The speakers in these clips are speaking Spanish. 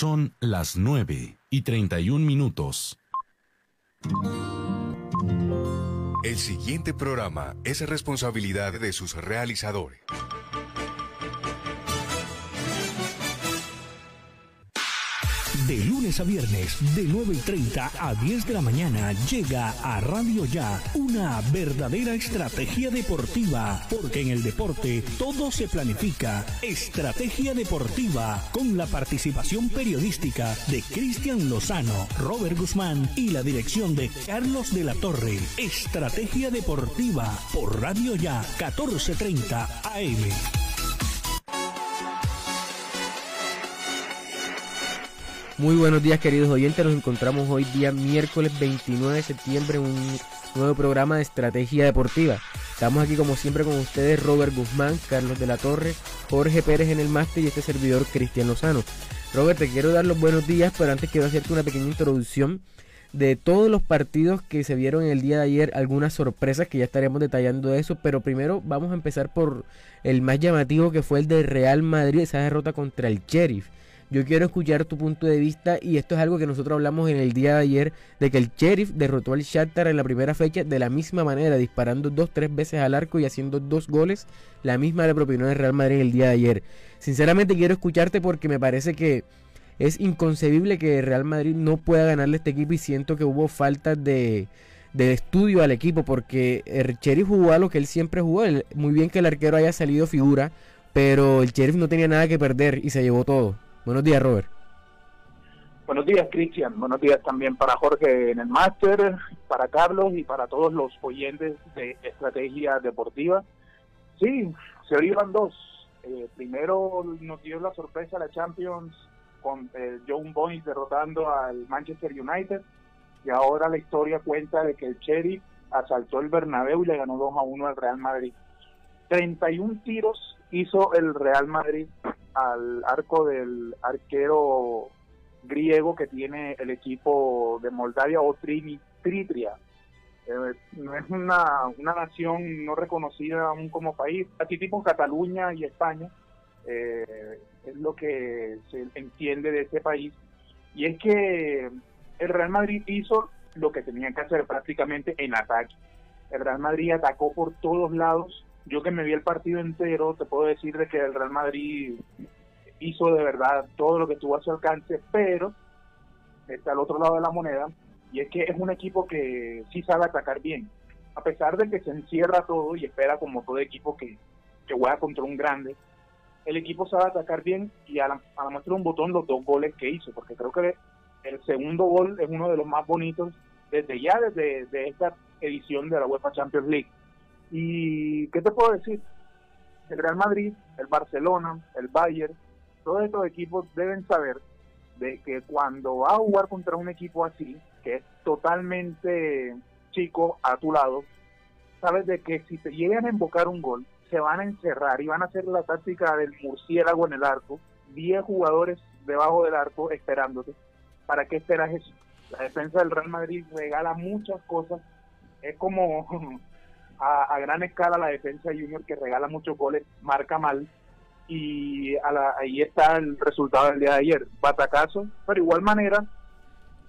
Son las 9 y 31 minutos. El siguiente programa es responsabilidad de sus realizadores. De lunes a viernes, de 9 y 30 a 10 de la mañana, llega a Radio Ya una verdadera estrategia deportiva, porque en el deporte todo se planifica. Estrategia deportiva, con la participación periodística de Cristian Lozano, Robert Guzmán y la dirección de Carlos de la Torre. Estrategia deportiva por Radio Ya, 1430 AM. Muy buenos días queridos oyentes, nos encontramos hoy día miércoles 29 de septiembre en un nuevo programa de Estrategia Deportiva. Estamos aquí como siempre con ustedes Robert Guzmán, Carlos de la Torre, Jorge Pérez en el máster y este servidor Cristian Lozano. Robert, te quiero dar los buenos días, pero antes quiero hacerte una pequeña introducción de todos los partidos que se vieron el día de ayer, algunas sorpresas que ya estaremos detallando de eso, pero primero vamos a empezar por el más llamativo que fue el de Real Madrid, esa derrota contra el Sheriff. Yo quiero escuchar tu punto de vista y esto es algo que nosotros hablamos en el día de ayer de que el Sheriff derrotó al Shakhtar en la primera fecha de la misma manera, disparando dos, tres veces al arco y haciendo dos goles. La misma le propinó el Real Madrid el día de ayer. Sinceramente quiero escucharte porque me parece que es inconcebible que el Real Madrid no pueda ganarle este equipo y siento que hubo falta de, de estudio al equipo porque el Sheriff jugó a lo que él siempre jugó. Muy bien que el arquero haya salido figura, pero el Sheriff no tenía nada que perder y se llevó todo. Buenos días, Robert. Buenos días, Cristian. Buenos días también para Jorge en el máster, para Carlos y para todos los oyentes de Estrategia Deportiva. Sí, se oían dos. Eh, primero nos dio la sorpresa la Champions con eh, John Boyce derrotando al Manchester United y ahora la historia cuenta de que el Cherry asaltó el Bernabéu y le ganó 2 a 1 al Real Madrid. 31 tiros hizo el Real Madrid al arco del arquero griego que tiene el equipo de Moldavia o Tritria. Eh, no es una, una nación no reconocida aún como país, así tipo Cataluña y España, eh, es lo que se entiende de ese país. Y es que el Real Madrid hizo lo que tenía que hacer prácticamente en ataque. El Real Madrid atacó por todos lados, yo que me vi el partido entero, te puedo decir de que el Real Madrid hizo de verdad todo lo que tuvo a su alcance, pero está al otro lado de la moneda, y es que es un equipo que sí sabe atacar bien, a pesar de que se encierra todo y espera como todo equipo que, que juega contra un grande, el equipo sabe atacar bien y a la, a muestra un botón los dos goles que hizo, porque creo que el segundo gol es uno de los más bonitos desde ya, desde de esta edición de la UEFA Champions League. ¿Y qué te puedo decir? El Real Madrid, el Barcelona, el Bayern, todos estos equipos deben saber de que cuando va a jugar contra un equipo así, que es totalmente chico a tu lado, sabes de que si te llegan a invocar un gol, se van a encerrar y van a hacer la táctica del murciélago en el arco, 10 jugadores debajo del arco esperándote. ¿Para qué esperas eso? La defensa del Real Madrid regala muchas cosas. Es como a, gran escala la defensa junior que regala muchos goles, marca mal y ahí está el resultado del día de ayer, batacazo, pero igual manera,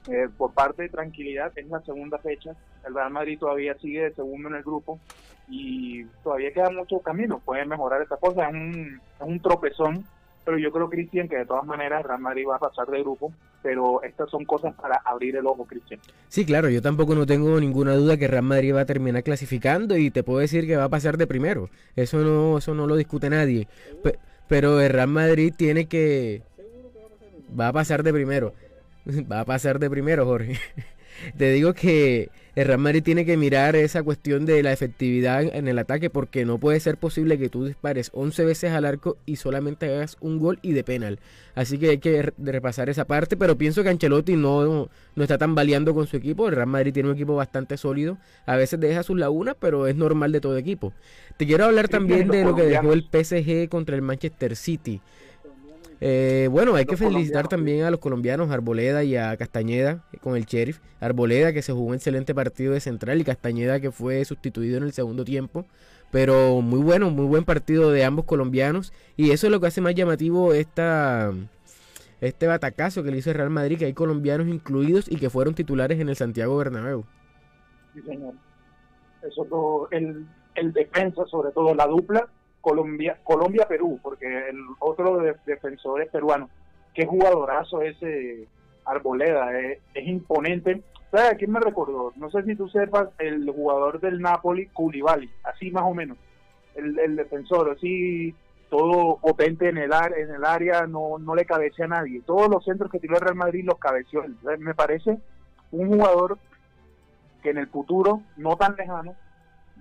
eh, por parte de tranquilidad, es la segunda fecha, el Real Madrid todavía sigue de segundo en el grupo y todavía queda mucho camino, puede mejorar esta cosa, es un, es un tropezón pero yo creo, Cristian, que de todas maneras Real Madrid va a pasar de grupo, pero estas son cosas para abrir el ojo, Cristian. Sí, claro, yo tampoco no tengo ninguna duda que Real Madrid va a terminar clasificando y te puedo decir que va a pasar de primero. Eso no, eso no lo discute nadie. pero el Real Madrid tiene que... Va a pasar de primero. Va a pasar de primero, Jorge. te digo que el Real Madrid tiene que mirar esa cuestión de la efectividad en el ataque porque no puede ser posible que tú dispares 11 veces al arco y solamente hagas un gol y de penal. Así que hay que repasar esa parte, pero pienso que Ancelotti no, no está tan baleando con su equipo. El Real Madrid tiene un equipo bastante sólido. A veces deja sus lagunas, pero es normal de todo equipo. Te quiero hablar también de lo que dejó el PSG contra el Manchester City. Eh, bueno, hay que felicitar también a los colombianos, Arboleda y a Castañeda con el Sheriff. Arboleda que se jugó un excelente partido de central y Castañeda que fue sustituido en el segundo tiempo. Pero muy bueno, muy buen partido de ambos colombianos. Y eso es lo que hace más llamativo esta, este batacazo que le hizo el Real Madrid, que hay colombianos incluidos y que fueron titulares en el Santiago Bernabéu. Sí, señor. Eso todo, el, el defensa, sobre todo la dupla, Colombia, Colombia-Perú, porque el otro de, defensor es peruano. Qué jugadorazo ese Arboleda, eh, es imponente. ¿Sabes quién me recordó? No sé si tú sepas, el jugador del Napoli, Koulibaly, así más o menos. El, defensor, así todo potente en el, en el área, no, no le cabecea a nadie. Todos los centros que tiró el Real Madrid los cabeció. Me parece un jugador que en el futuro, no tan lejano,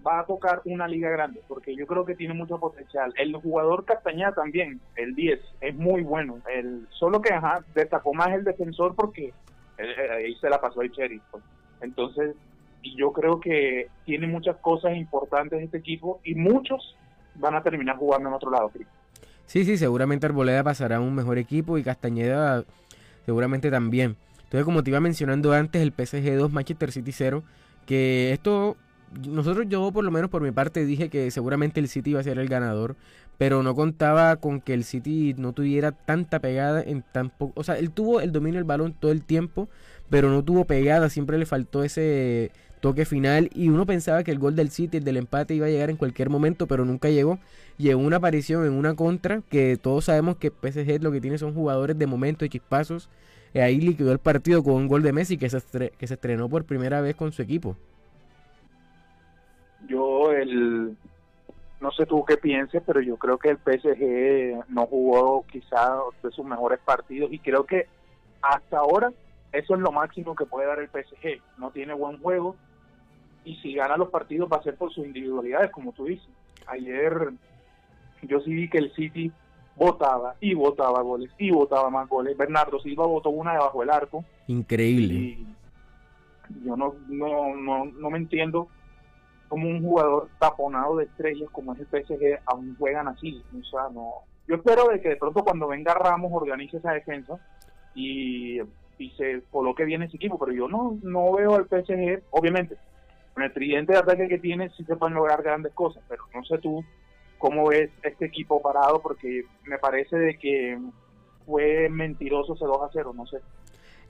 va a tocar una liga grande, porque yo creo que tiene mucho potencial. El jugador Castañeda también, el 10, es muy bueno. El, solo que ajá, destacó más el defensor porque eh, eh, ahí se la pasó el Cherry. Pues. Entonces, y yo creo que tiene muchas cosas importantes este equipo y muchos van a terminar jugando en otro lado. Sí, sí, seguramente Arboleda pasará a un mejor equipo y Castañeda seguramente también. Entonces, como te iba mencionando antes, el PSG 2, Manchester City 0, que esto, nosotros yo por lo menos por mi parte dije que seguramente el City iba a ser el ganador, pero no contaba con que el City no tuviera tanta pegada en tan poco, o sea, él tuvo el dominio del balón todo el tiempo, pero no tuvo pegada, siempre le faltó ese toque final y uno pensaba que el gol del City, el del empate iba a llegar en cualquier momento, pero nunca llegó. Llegó una aparición en una contra que todos sabemos que PSG lo que tiene son jugadores de momento y chispazos. Y ahí liquidó el partido con un gol de Messi que se, que se estrenó por primera vez con su equipo. Yo el no sé tú qué pienses, pero yo creo que el PSG no jugó quizá de sus mejores partidos y creo que hasta ahora eso es lo máximo que puede dar el PSG. No tiene buen juego, y si gana los partidos va a ser por sus individualidades, como tú dices. Ayer yo sí vi que el City votaba y votaba goles y votaba más goles. Bernardo Silva votó una debajo del arco. Increíble. Y yo no, no, no, no me entiendo cómo un jugador taponado de estrellas como es el PSG aún juegan así. O sea, no. Yo espero de que de pronto cuando venga Ramos organice esa defensa y, y se coloque bien ese equipo, pero yo no, no veo al PSG, obviamente, con el tridente de ataque que tiene sí se pueden lograr grandes cosas, pero no sé tú cómo ves este equipo parado porque me parece de que fue mentiroso ese 2 a 0, no sé.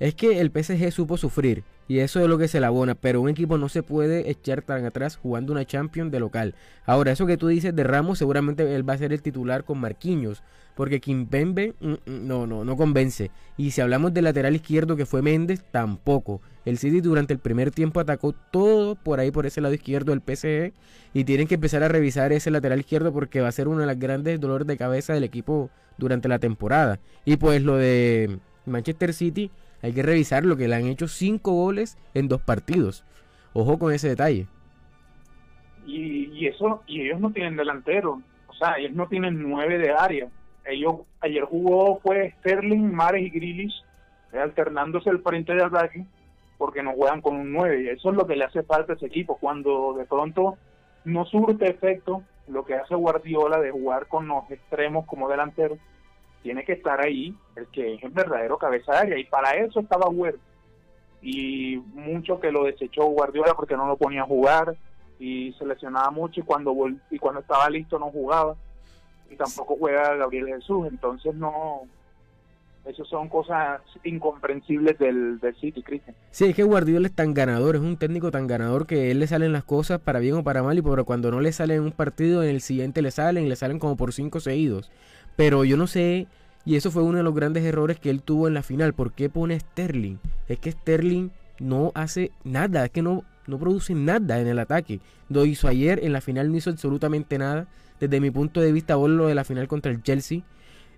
Es que el PSG supo sufrir y eso es lo que se la abona, pero un equipo no se puede echar tan atrás jugando una Champions de local. Ahora, eso que tú dices de Ramos, seguramente él va a ser el titular con Marquinhos, porque Kimpembe mm, mm, no, no, no convence. Y si hablamos del lateral izquierdo que fue Méndez, tampoco. El City durante el primer tiempo atacó todo por ahí, por ese lado izquierdo del PSG, y tienen que empezar a revisar ese lateral izquierdo porque va a ser uno de los grandes dolores de cabeza del equipo durante la temporada. Y pues lo de Manchester City hay que revisar lo que le han hecho cinco goles en dos partidos. Ojo con ese detalle. Y, eso, y ellos no tienen delantero. O sea, ellos no tienen nueve de área. Ellos, ayer jugó fue Sterling, Mares y Grealish, eh, alternándose el frente de ataque, porque no juegan con un nueve. Y eso es lo que le hace falta a ese equipo. Cuando de pronto no surte efecto lo que hace Guardiola de jugar con los extremos como delanteros, tiene que estar ahí el que es el verdadero cabeza de área y para eso estaba Huerta y mucho que lo desechó Guardiola porque no lo ponía a jugar y se lesionaba mucho y cuando y cuando estaba listo no jugaba y tampoco juega Gabriel Jesús entonces no eso son cosas incomprensibles del, del City, Cristian. Sí, es que Guardiola es tan ganador, es un técnico tan ganador que él le salen las cosas para bien o para mal y pero cuando no le sale en un partido, en el siguiente le salen, le salen como por cinco seguidos. Pero yo no sé, y eso fue uno de los grandes errores que él tuvo en la final. ¿Por qué pone Sterling? Es que Sterling no hace nada, es que no, no produce nada en el ataque. Lo hizo ayer, en la final no hizo absolutamente nada. Desde mi punto de vista, vos lo de la final contra el Chelsea.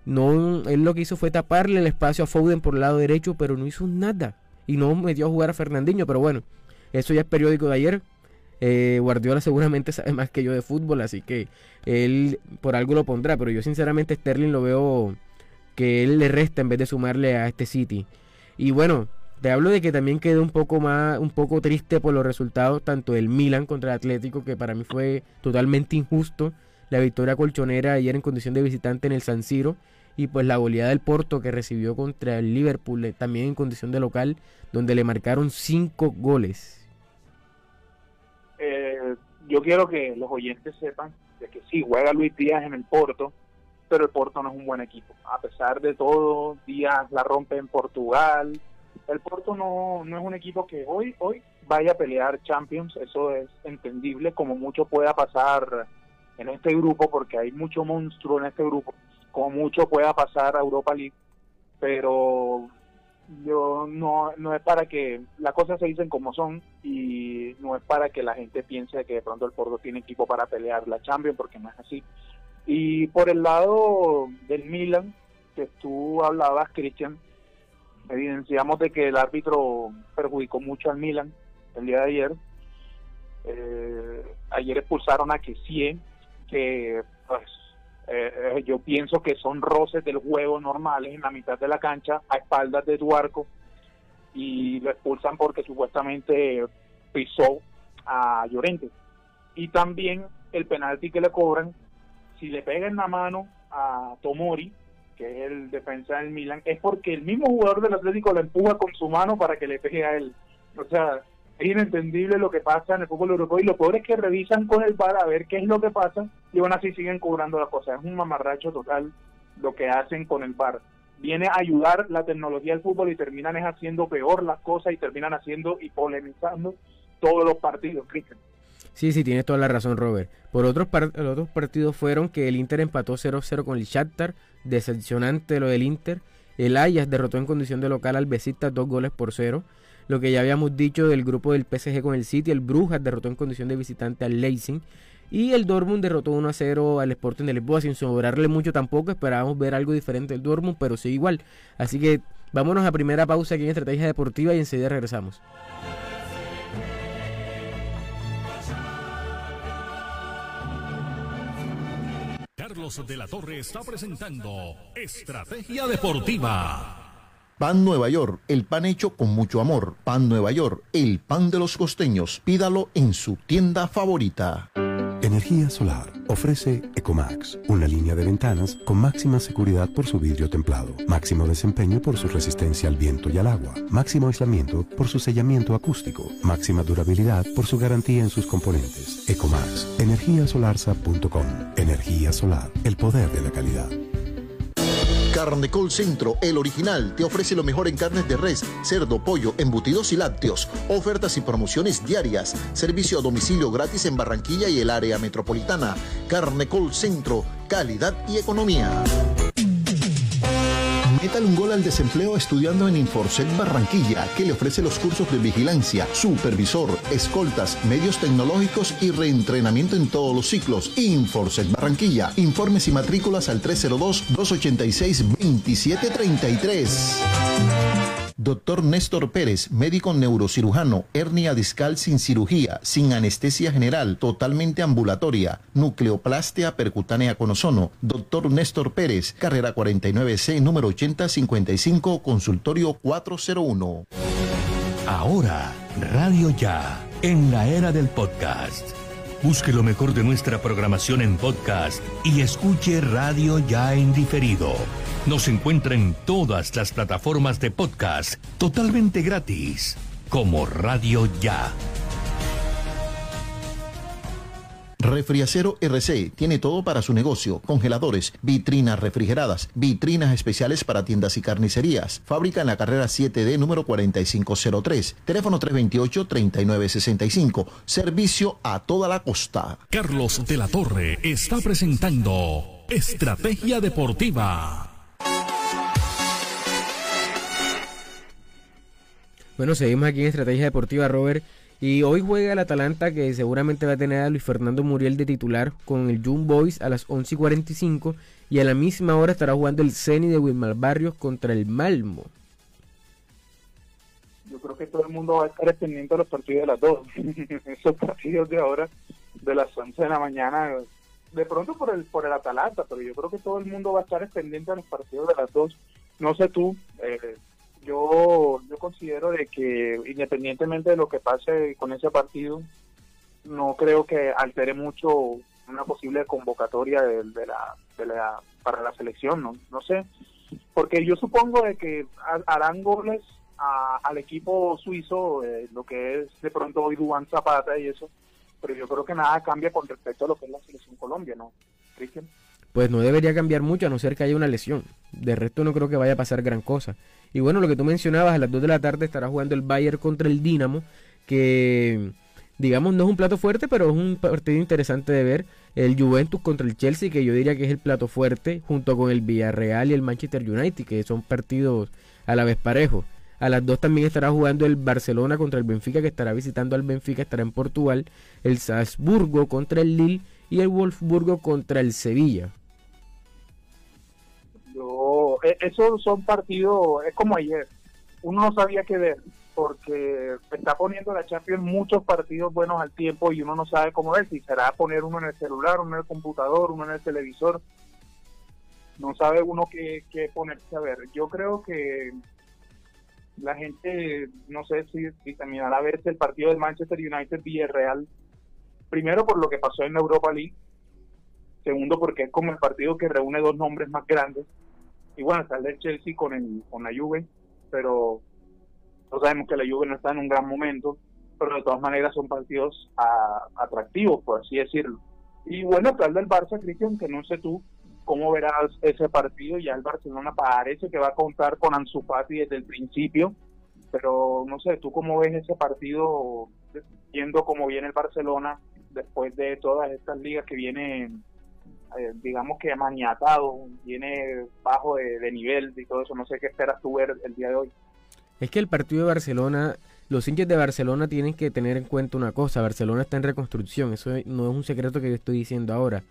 No, él lo que hizo fue taparle el espacio a Foden por el lado derecho, pero no hizo nada. Y no metió a jugar a Fernandinho, pero bueno, eso ya es periódico de ayer. Eh, Guardiola seguramente sabe más que yo de fútbol, así que él por algo lo pondrá, pero yo sinceramente Sterling lo veo que él le resta en vez de sumarle a este City. Y bueno, te hablo de que también quedé un poco más, un poco triste por los resultados, tanto del Milan contra el Atlético, que para mí fue totalmente injusto, la victoria colchonera ayer en condición de visitante en el San Siro, y pues la goleada del Porto que recibió contra el Liverpool eh, también en condición de local, donde le marcaron cinco goles yo quiero que los oyentes sepan de que sí, juega Luis Díaz en el Porto, pero el Porto no es un buen equipo. A pesar de todo, Díaz la rompe en Portugal. El Porto no, no es un equipo que hoy, hoy vaya a pelear Champions, eso es entendible, como mucho pueda pasar en este grupo, porque hay mucho monstruo en este grupo, como mucho pueda pasar a Europa League, pero yo no, no es para que las cosas se dicen como son y no es para que la gente piense que de pronto el Porto tiene equipo para pelear la Champions, porque no es así. Y por el lado del Milan, que tú hablabas, Cristian, evidenciamos de que el árbitro perjudicó mucho al Milan el día de ayer. Eh, ayer expulsaron a Kessie, que pues eh, eh, yo pienso que son roces del juego normales en la mitad de la cancha, a espaldas de Duarco, y lo expulsan porque supuestamente pisó a Llorente. Y también el penalti que le cobran si le pega en la mano a Tomori, que es el defensa del Milan, es porque el mismo jugador del Atlético le empuja con su mano para que le pegue a él. O sea, es inentendible lo que pasa en el fútbol europeo y lo peor es que revisan con el VAR a ver qué es lo que pasa y aún así siguen cobrando la cosa. Es un mamarracho total lo que hacen con el VAR. Viene a ayudar la tecnología del fútbol y terminan es haciendo peor las cosas y terminan haciendo y polemizando todos los partidos. Sí, sí, tienes toda la razón, Robert. Por otros, los otros partidos fueron que el Inter empató 0-0 con el Shakhtar, decepcionante lo del Inter. El Ajax derrotó en condición de local al Besiktas dos goles por cero. Lo que ya habíamos dicho del grupo del PSG con el City, el Brujas derrotó en condición de visitante al Leipzig. Y el Dortmund derrotó 1 0 al Sporting de Lisboa sin sobrarle mucho tampoco. Esperábamos ver algo diferente del Dortmund, pero sí igual. Así que vámonos a primera pausa aquí en Estrategia Deportiva y enseguida regresamos. Carlos de la Torre está presentando Estrategia Deportiva. Pan Nueva York, el pan hecho con mucho amor. Pan Nueva York, el pan de los costeños. Pídalo en su tienda favorita. Energía Solar ofrece Ecomax, una línea de ventanas con máxima seguridad por su vidrio templado, máximo desempeño por su resistencia al viento y al agua, máximo aislamiento por su sellamiento acústico, máxima durabilidad por su garantía en sus componentes. Ecomax, energiasolarsa.com. Energía solar, el poder de la calidad. Carnecol Centro, el original, te ofrece lo mejor en carnes de res, cerdo, pollo, embutidos y lácteos. Ofertas y promociones diarias. Servicio a domicilio gratis en Barranquilla y el área metropolitana. Carnecol Centro, calidad y economía. Métale un gol al desempleo estudiando en Inforset Barranquilla, que le ofrece los cursos de vigilancia, supervisor, escoltas, medios tecnológicos y reentrenamiento en todos los ciclos. Inforset Barranquilla. Informes y matrículas al 302-286-2733. Doctor Néstor Pérez, médico neurocirujano, hernia discal sin cirugía, sin anestesia general, totalmente ambulatoria, nucleoplastia percutánea con ozono. Doctor Néstor Pérez, carrera 49C, número 8055, consultorio 401. Ahora, Radio Ya, en la era del podcast. Busque lo mejor de nuestra programación en podcast y escuche Radio Ya en diferido nos encuentra en todas las plataformas de podcast totalmente gratis, como Radio Ya. Refriacero RC tiene todo para su negocio, congeladores, vitrinas refrigeradas, vitrinas especiales para tiendas y carnicerías. Fábrica en la carrera 7D número 4503, teléfono 328-3965, servicio a toda la costa. Carlos de la Torre está presentando Estrategia Deportiva. Bueno, seguimos aquí en Estrategia Deportiva, Robert. Y hoy juega el Atalanta, que seguramente va a tener a Luis Fernando Muriel de titular con el June Boys a las 11 y 45. Y a la misma hora estará jugando el Ceni de Wilmar Barrios contra el Malmo. Yo creo que todo el mundo va a estar pendiente de los partidos de las dos. Esos partidos de ahora, de las 11 de la mañana, de pronto por el por el Atalanta, pero yo creo que todo el mundo va a estar pendiente de los partidos de las dos. No sé tú, eh, yo, yo considero de que independientemente de lo que pase con ese partido, no creo que altere mucho una posible convocatoria de, la, de la, para la selección, ¿no? No sé, porque yo supongo de que harán goles al equipo suizo, eh, lo que es de pronto hoy Duan Zapata y eso, pero yo creo que nada cambia con respecto a lo que es la selección Colombia, ¿no, Cristian? Pues no debería cambiar mucho a no ser que haya una lesión. De resto no creo que vaya a pasar gran cosa. Y bueno, lo que tú mencionabas, a las 2 de la tarde estará jugando el Bayern contra el Dinamo, que digamos no es un plato fuerte, pero es un partido interesante de ver. El Juventus contra el Chelsea, que yo diría que es el plato fuerte, junto con el Villarreal y el Manchester United, que son partidos a la vez parejos. A las 2 también estará jugando el Barcelona contra el Benfica, que estará visitando al Benfica, estará en Portugal. El Salzburgo contra el Lille y el Wolfsburgo contra el Sevilla. E, esos son partidos, es como ayer, uno no sabía qué ver, porque está poniendo la Champions muchos partidos buenos al tiempo y uno no sabe cómo ver, si será poner uno en el celular, uno en el computador, uno en el televisor, no sabe uno qué, qué ponerse a ver. Yo creo que la gente, no sé si, si terminará a verse el partido del Manchester United Villarreal, primero por lo que pasó en la Europa League, segundo porque es como el partido que reúne dos nombres más grandes, y bueno, está el Chelsea con, el, con la Juve, pero no sabemos que la Juve no está en un gran momento, pero de todas maneras son partidos atractivos, por así decirlo. Y bueno, el del Barça, Cristian, que no sé tú cómo verás ese partido, ya el Barcelona parece que va a contar con Ansu Fati desde el principio, pero no sé, tú cómo ves ese partido, viendo cómo viene el Barcelona después de todas estas ligas que vienen eh, digamos que maniatado, viene bajo de, nivel y todo eso. No sé qué esperas tú ver el día de hoy. Es que el partido de Barcelona, los hinchas de Barcelona tienen que tener en cuenta una cosa, Barcelona está en reconstrucción, eso no es un secreto que yo estoy diciendo ahora.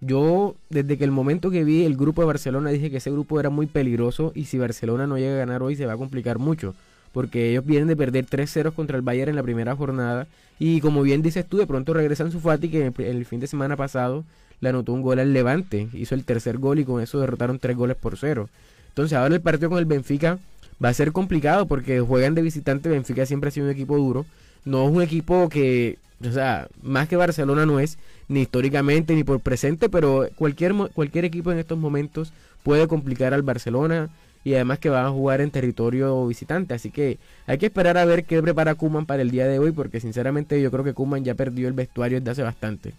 Yo, desde que el momento que vi el grupo de Barcelona, dije que ese grupo era muy peligroso y si Barcelona no llega a ganar hoy se va a complicar mucho, porque ellos vienen de perder 3-0 contra el Bayern en la primera jornada y como bien dices tú, de pronto regresan su Fati que el fin de semana pasado le anotó un gol al Levante, hizo el tercer gol y con eso derrotaron tres goles por cero. Entonces ahora el partido con el Benfica va a ser complicado porque juegan de visitante, Benfica siempre ha sido un equipo duro, no es un equipo que, o sea, más que Barcelona no es, ni históricamente ni por presente, pero cualquier, cualquier equipo en estos momentos puede complicar al Barcelona y además que van a jugar en territorio visitante, así que hay que esperar a ver qué prepara Kuman para el día de hoy, porque sinceramente yo creo que Kuman ya perdió el vestuario desde hace bastante.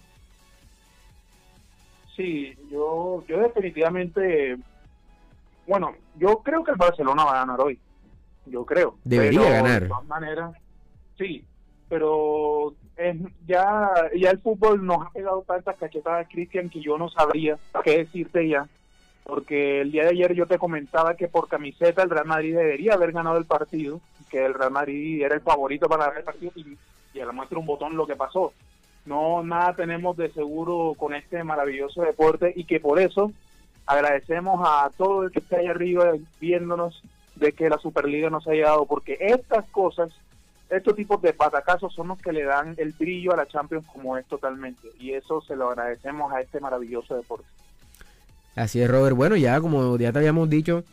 Sí, yo, yo definitivamente, bueno, yo creo que el Barcelona va a ganar hoy. Yo creo. Debería ganar. De todas maneras, sí, pero es, ya, ya el fútbol nos ha pegado tantas cachetadas, Cristian, que yo no sabría qué decirte ya. Porque el día de ayer yo te comentaba que por camiseta el Real Madrid debería haber ganado el partido, que el Real Madrid era el favorito para ganar el partido y, y a la muestra un botón lo que pasó no nada tenemos de seguro con este maravilloso deporte y que por eso agradecemos a todo el que está ahí arriba viéndonos de que la Superliga nos haya dado, porque estas cosas, estos tipos de patacazos son los que le dan el brillo a la Champions como es totalmente, y eso se lo agradecemos a este maravilloso deporte. Así es, Robert. Bueno, ya como ya te habíamos dicho,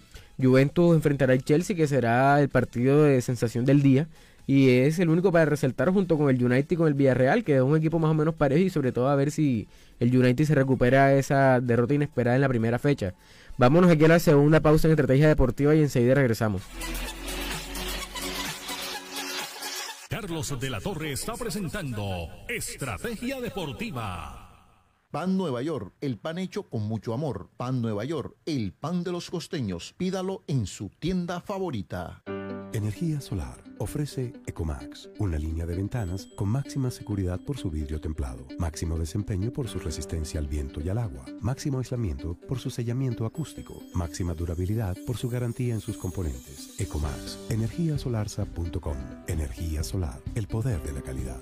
Juventus enfrentará al Chelsea, que será el partido de sensación del día y es el único para resaltar junto con el United y con el Villarreal, que es un equipo más o menos parejo y sobre todo a ver si el United se recupera esa derrota inesperada en la primera fecha. Vámonos aquí a la segunda pausa en Estrategia Deportiva y enseguida regresamos. Carlos de la Torre está presentando Estrategia Deportiva. Pan Nueva York, el pan hecho con mucho amor. Pan Nueva York, el pan de los costeños. Pídalo en su tienda favorita. Energía solar Ofrece Ecomax, una línea de ventanas con máxima seguridad por su vidrio templado, máximo desempeño por su resistencia al viento y al agua, máximo aislamiento por su sellamiento acústico, máxima durabilidad por su garantía en sus componentes. Ecomax, energiasolarsa.com. Energía solar, el poder de la calidad.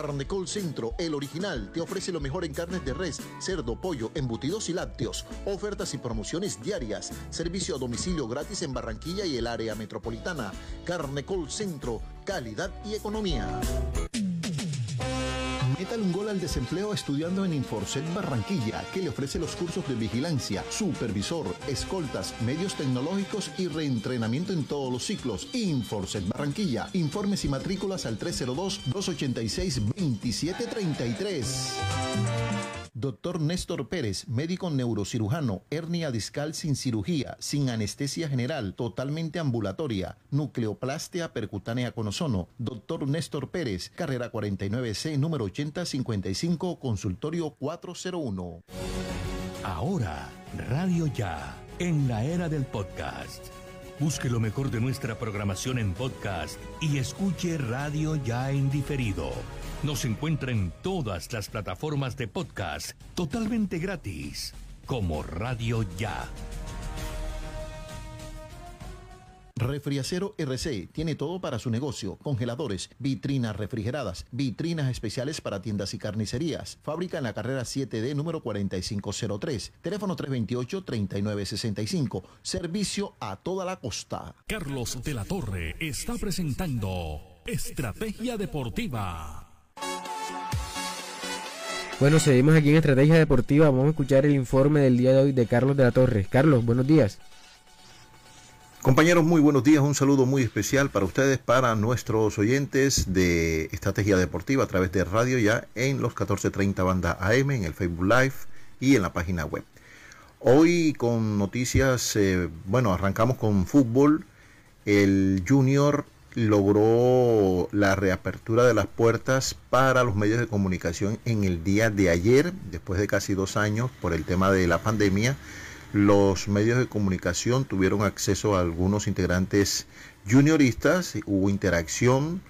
Carnecol Centro, el original, te ofrece lo mejor en carnes de res, cerdo, pollo, embutidos y lácteos. Ofertas y promociones diarias. Servicio a domicilio gratis en Barranquilla y el área metropolitana. Carnecol Centro, calidad y economía. Métale un gol al desempleo estudiando en Inforcet Barranquilla, que le ofrece los cursos de vigilancia, supervisor, escoltas, medios tecnológicos y reentrenamiento en todos los ciclos. Inforcet Barranquilla. Informes y matrículas al 302-286-2733. Doctor Néstor Pérez, médico neurocirujano, hernia discal sin cirugía, sin anestesia general, totalmente ambulatoria, nucleoplastia percutánea con ozono. Doctor Néstor Pérez, carrera 49C, número 8055, consultorio 401. Ahora, Radio Ya, en la era del podcast. Busque lo mejor de nuestra programación en podcast y escuche Radio Ya en diferido. Nos encuentra en todas las plataformas de podcast totalmente gratis, como Radio Ya. Refriacero RC tiene todo para su negocio, congeladores, vitrinas refrigeradas, vitrinas especiales para tiendas y carnicerías. Fábrica en la carrera 7D número 4503, teléfono 328-3965, servicio a toda la costa. Carlos de la Torre está presentando Estrategia Deportiva. Bueno, seguimos aquí en Estrategia Deportiva. Vamos a escuchar el informe del día de hoy de Carlos de la Torre. Carlos, buenos días. Compañeros, muy buenos días. Un saludo muy especial para ustedes, para nuestros oyentes de Estrategia Deportiva a través de Radio Ya en los 1430 banda AM, en el Facebook Live y en la página web. Hoy con noticias, eh, bueno, arrancamos con fútbol. El Junior logró la reapertura de las puertas para los medios de comunicación en el día de ayer, después de casi dos años por el tema de la pandemia. Los medios de comunicación tuvieron acceso a algunos integrantes junioristas, hubo interacción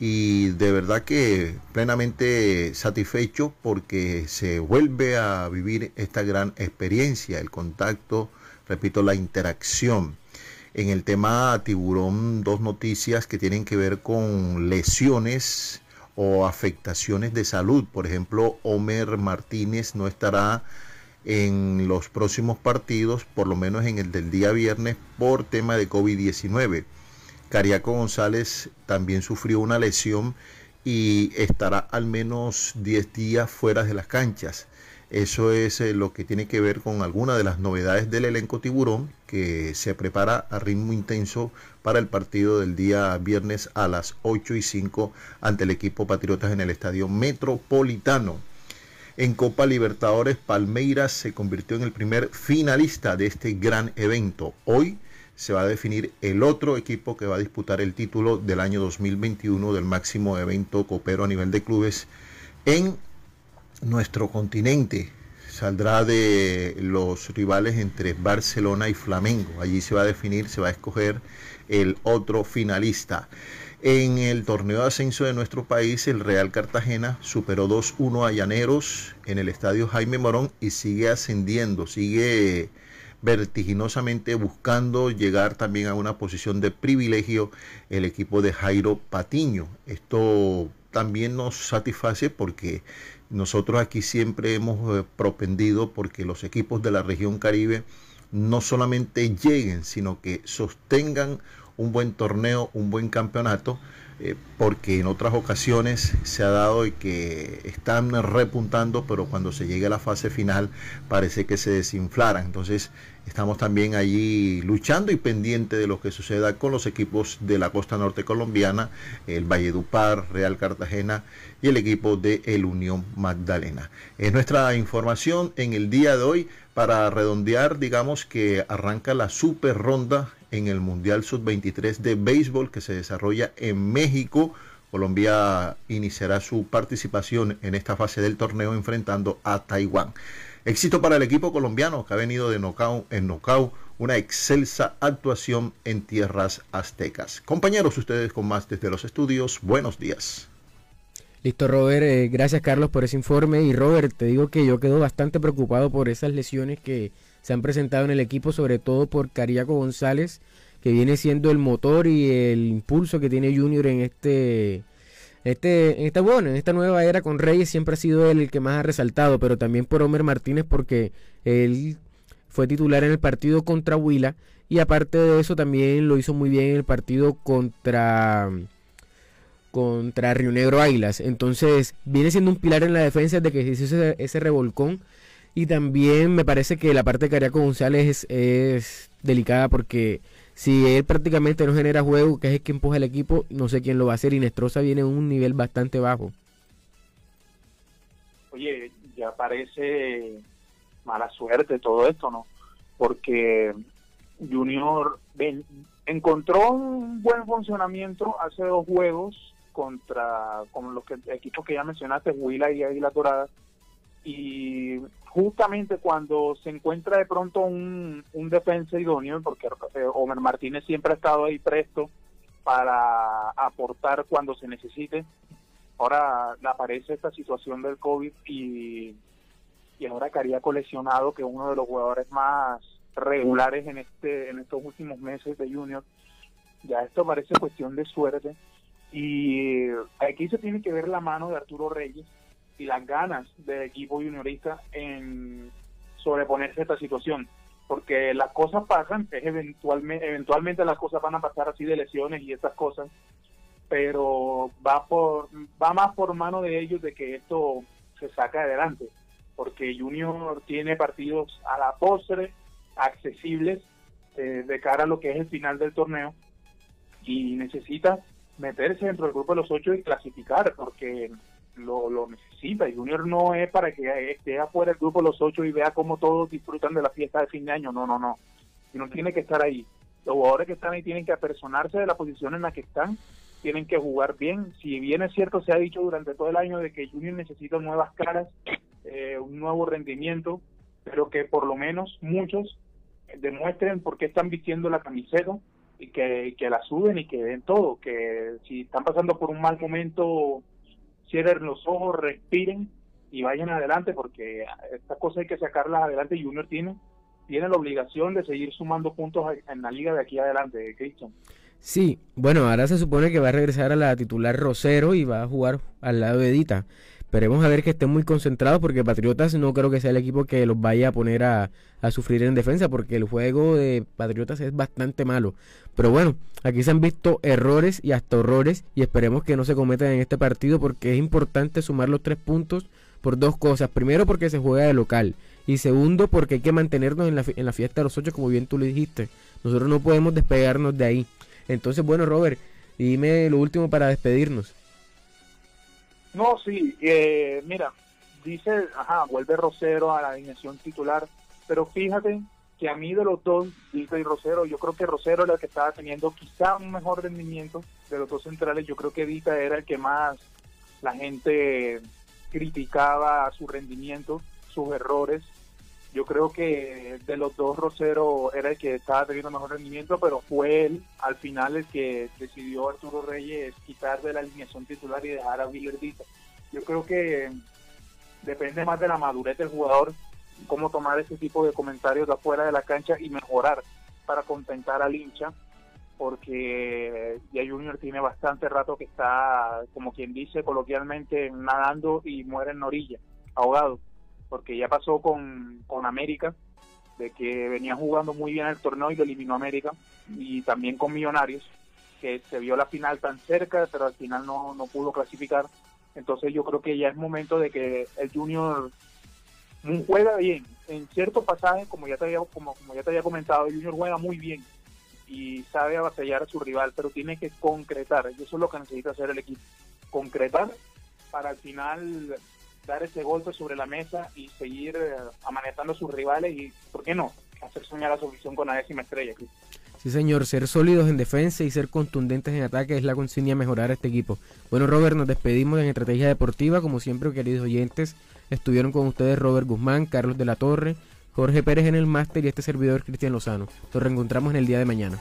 y de verdad que plenamente satisfecho porque se vuelve a vivir esta gran experiencia, el contacto, repito, la interacción en el tema tiburón, dos noticias que tienen que ver con lesiones o afectaciones de salud. Por ejemplo, Homer Martínez no estará en los próximos partidos, por lo menos en el del día viernes, por tema de COVID-19. Cariaco González también sufrió una lesión y estará al menos 10 días fuera de las canchas. Eso es eh, lo que tiene que ver con alguna de las novedades del elenco tiburón que se prepara a ritmo intenso para el partido del día viernes a las 8 y 5 ante el equipo Patriotas en el Estadio Metropolitano. En Copa Libertadores, Palmeiras se convirtió en el primer finalista de este gran evento. Hoy se va a definir el otro equipo que va a disputar el título del año 2021 del máximo evento copero a nivel de clubes en nuestro continente. Saldrá de los rivales entre Barcelona y Flamengo. Allí se va a definir, se va a escoger el otro finalista. En el torneo de ascenso de nuestro país, el Real Cartagena superó 2-1 a Llaneros en el estadio Jaime Morón y sigue ascendiendo, sigue vertiginosamente buscando llegar también a una posición de privilegio el equipo de Jairo Patiño. Esto también nos satisface porque nosotros aquí siempre hemos eh, propendido porque los equipos de la región Caribe no solamente lleguen, sino que sostengan un buen torneo, un buen campeonato, eh, porque en otras ocasiones se ha dado y que están repuntando, pero cuando se llegue a la fase final parece que se desinflaran. Entonces estamos también allí luchando y pendiente de lo que suceda con los equipos de la costa norte colombiana, el Valledupar, Real Cartagena y el equipo de el Unión Magdalena. Es nuestra información en el día de hoy para redondear, digamos que arranca la super ronda en el Mundial Sub-23 de béisbol que se desarrolla en México. Colombia iniciará su participación en esta fase del torneo enfrentando a Taiwán. Éxito para el equipo colombiano que ha venido de knockout en knockout, una excelsa actuación en tierras aztecas. Compañeros, ustedes con más desde los estudios, buenos días. Listo, Robert. Eh, gracias, Carlos, por ese informe. Y Robert, te digo que yo quedo bastante preocupado por esas lesiones que se han presentado en el equipo, sobre todo por Cariaco González, que viene siendo el motor y el impulso que tiene Junior en este, este, esta bueno, en esta nueva era con Reyes siempre ha sido él el que más ha resaltado, pero también por Homer Martínez porque él fue titular en el partido contra Huila y aparte de eso también lo hizo muy bien en el partido contra contra Río Negro Águilas. Entonces viene siendo un pilar en la defensa de que se hizo ese, ese revolcón y también me parece que la parte de Cariaco González es, delicada porque si él prácticamente no genera juego, que es el que empuja el equipo, no sé quién lo va a hacer. Y viene a un nivel bastante bajo. Oye, ya parece mala suerte todo esto, ¿no? Porque Junior encontró un buen funcionamiento hace dos juegos contra con los que, equipos que ya mencionaste, Huila y Águila Dorada, y justamente cuando se encuentra de pronto un, un defensa idóneo, porque eh, Omer Martínez siempre ha estado ahí presto para aportar cuando se necesite, ahora aparece esta situación del COVID y, y ahora Cariaco lesionado, que es uno de los jugadores más regulares en este en estos últimos meses de Junior, ya esto parece cuestión de suerte. Y aquí se tiene que ver la mano de Arturo Reyes y las ganas del equipo juniorista en sobreponerse a esta situación. Porque las cosas pasan, es eventualmente, eventualmente las cosas van a pasar así de lesiones y estas cosas, pero va, por, va más por mano de ellos de que esto se saca adelante. Porque Junior tiene partidos a la postre, accesibles, eh, de cara a lo que es el final del torneo, y necesita meterse dentro del grupo de los ocho y clasificar, porque lo, lo Y Junior no es para que esté afuera del grupo los ocho y vea cómo todos disfrutan de la fiesta de fin de año. No, no, no. Junior tiene que estar ahí. Los jugadores que están ahí tienen que apersonarse de la posición en la que están, tienen que jugar bien. Si bien es cierto, se ha dicho durante todo el año de que Junior necesita nuevas caras, eh, un nuevo rendimiento, pero que por lo menos muchos demuestren por qué están vistiendo la camiseta y que, que la suben y que den todo, que si están pasando por un mal momento cierren los ojos, respiren y vayan adelante porque esta cosa hay que sacarlas adelante. Junior tiene, tiene la obligación de seguir sumando puntos en la liga de aquí adelante, Cristian. Sí, bueno, ahora se supone que va a regresar a la titular Rosero y va a jugar al lado de Edita. Esperemos a ver que estén muy concentrados porque Patriotas no creo que sea el equipo que los vaya a poner a, sufrir en defensa porque el juego de Patriotas es bastante malo. Pero bueno, aquí se han visto errores y hasta horrores y esperemos que no se cometan en este partido porque es importante sumar los tres puntos por dos cosas. Primero porque se juega de local y segundo porque hay que mantenernos en la, en la fiesta de los ocho como bien tú le dijiste. Nosotros no podemos despegarnos de ahí. Entonces bueno Robert, dime lo último para despedirnos. No, sí, eh, mira, dice, ajá, vuelve Rosero a la alineación titular, pero fíjate que a mí de los dos, Dita y Rosero, yo creo que Rosero era el que estaba teniendo quizá un mejor rendimiento de los dos centrales, yo creo que Dita era el que más la gente criticaba su rendimiento, sus errores, yo creo que de los dos Rosero era el que estaba teniendo mejor rendimiento, pero fue él al final el que decidió Arturo Reyes quitar de la alineación titular y dejar a Villardita. Yo creo que depende más de la madurez del jugador, cómo tomar ese tipo de comentarios de afuera de la cancha y mejorar para contentar al hincha, porque ya Junior tiene bastante rato que está, como quien dice coloquialmente, nadando y muere en orilla, ahogado porque ya pasó con, con América, de que venía jugando muy bien el torneo y lo eliminó América, y también con Millonarios, que se vio la final tan cerca, pero al final no, no pudo clasificar. Entonces yo creo que ya es momento de que el Junior juega bien. En ciertos pasajes, como ya te había, como, como ya te había comentado, el Junior juega muy bien y sabe avasallar a su rival, pero tiene que concretar. Y eso es lo que necesita hacer el equipo. Concretar para al final dar ese golpe sobre la mesa y seguir eh, a sus rivales y, ¿por qué no?, hacer soñar a su visión con la décima estrella. Sí, señor, ser sólidos en defensa y ser contundentes en ataque es la consigna a mejorar a este equipo. Bueno, Robert, nos despedimos en Estrategia Deportiva. Como siempre, queridos oyentes, estuvieron con ustedes Robert Guzmán, Carlos de la Torre, Jorge Pérez en el máster y este servidor Cristian Lozano. Nos reencontramos en el día de mañana.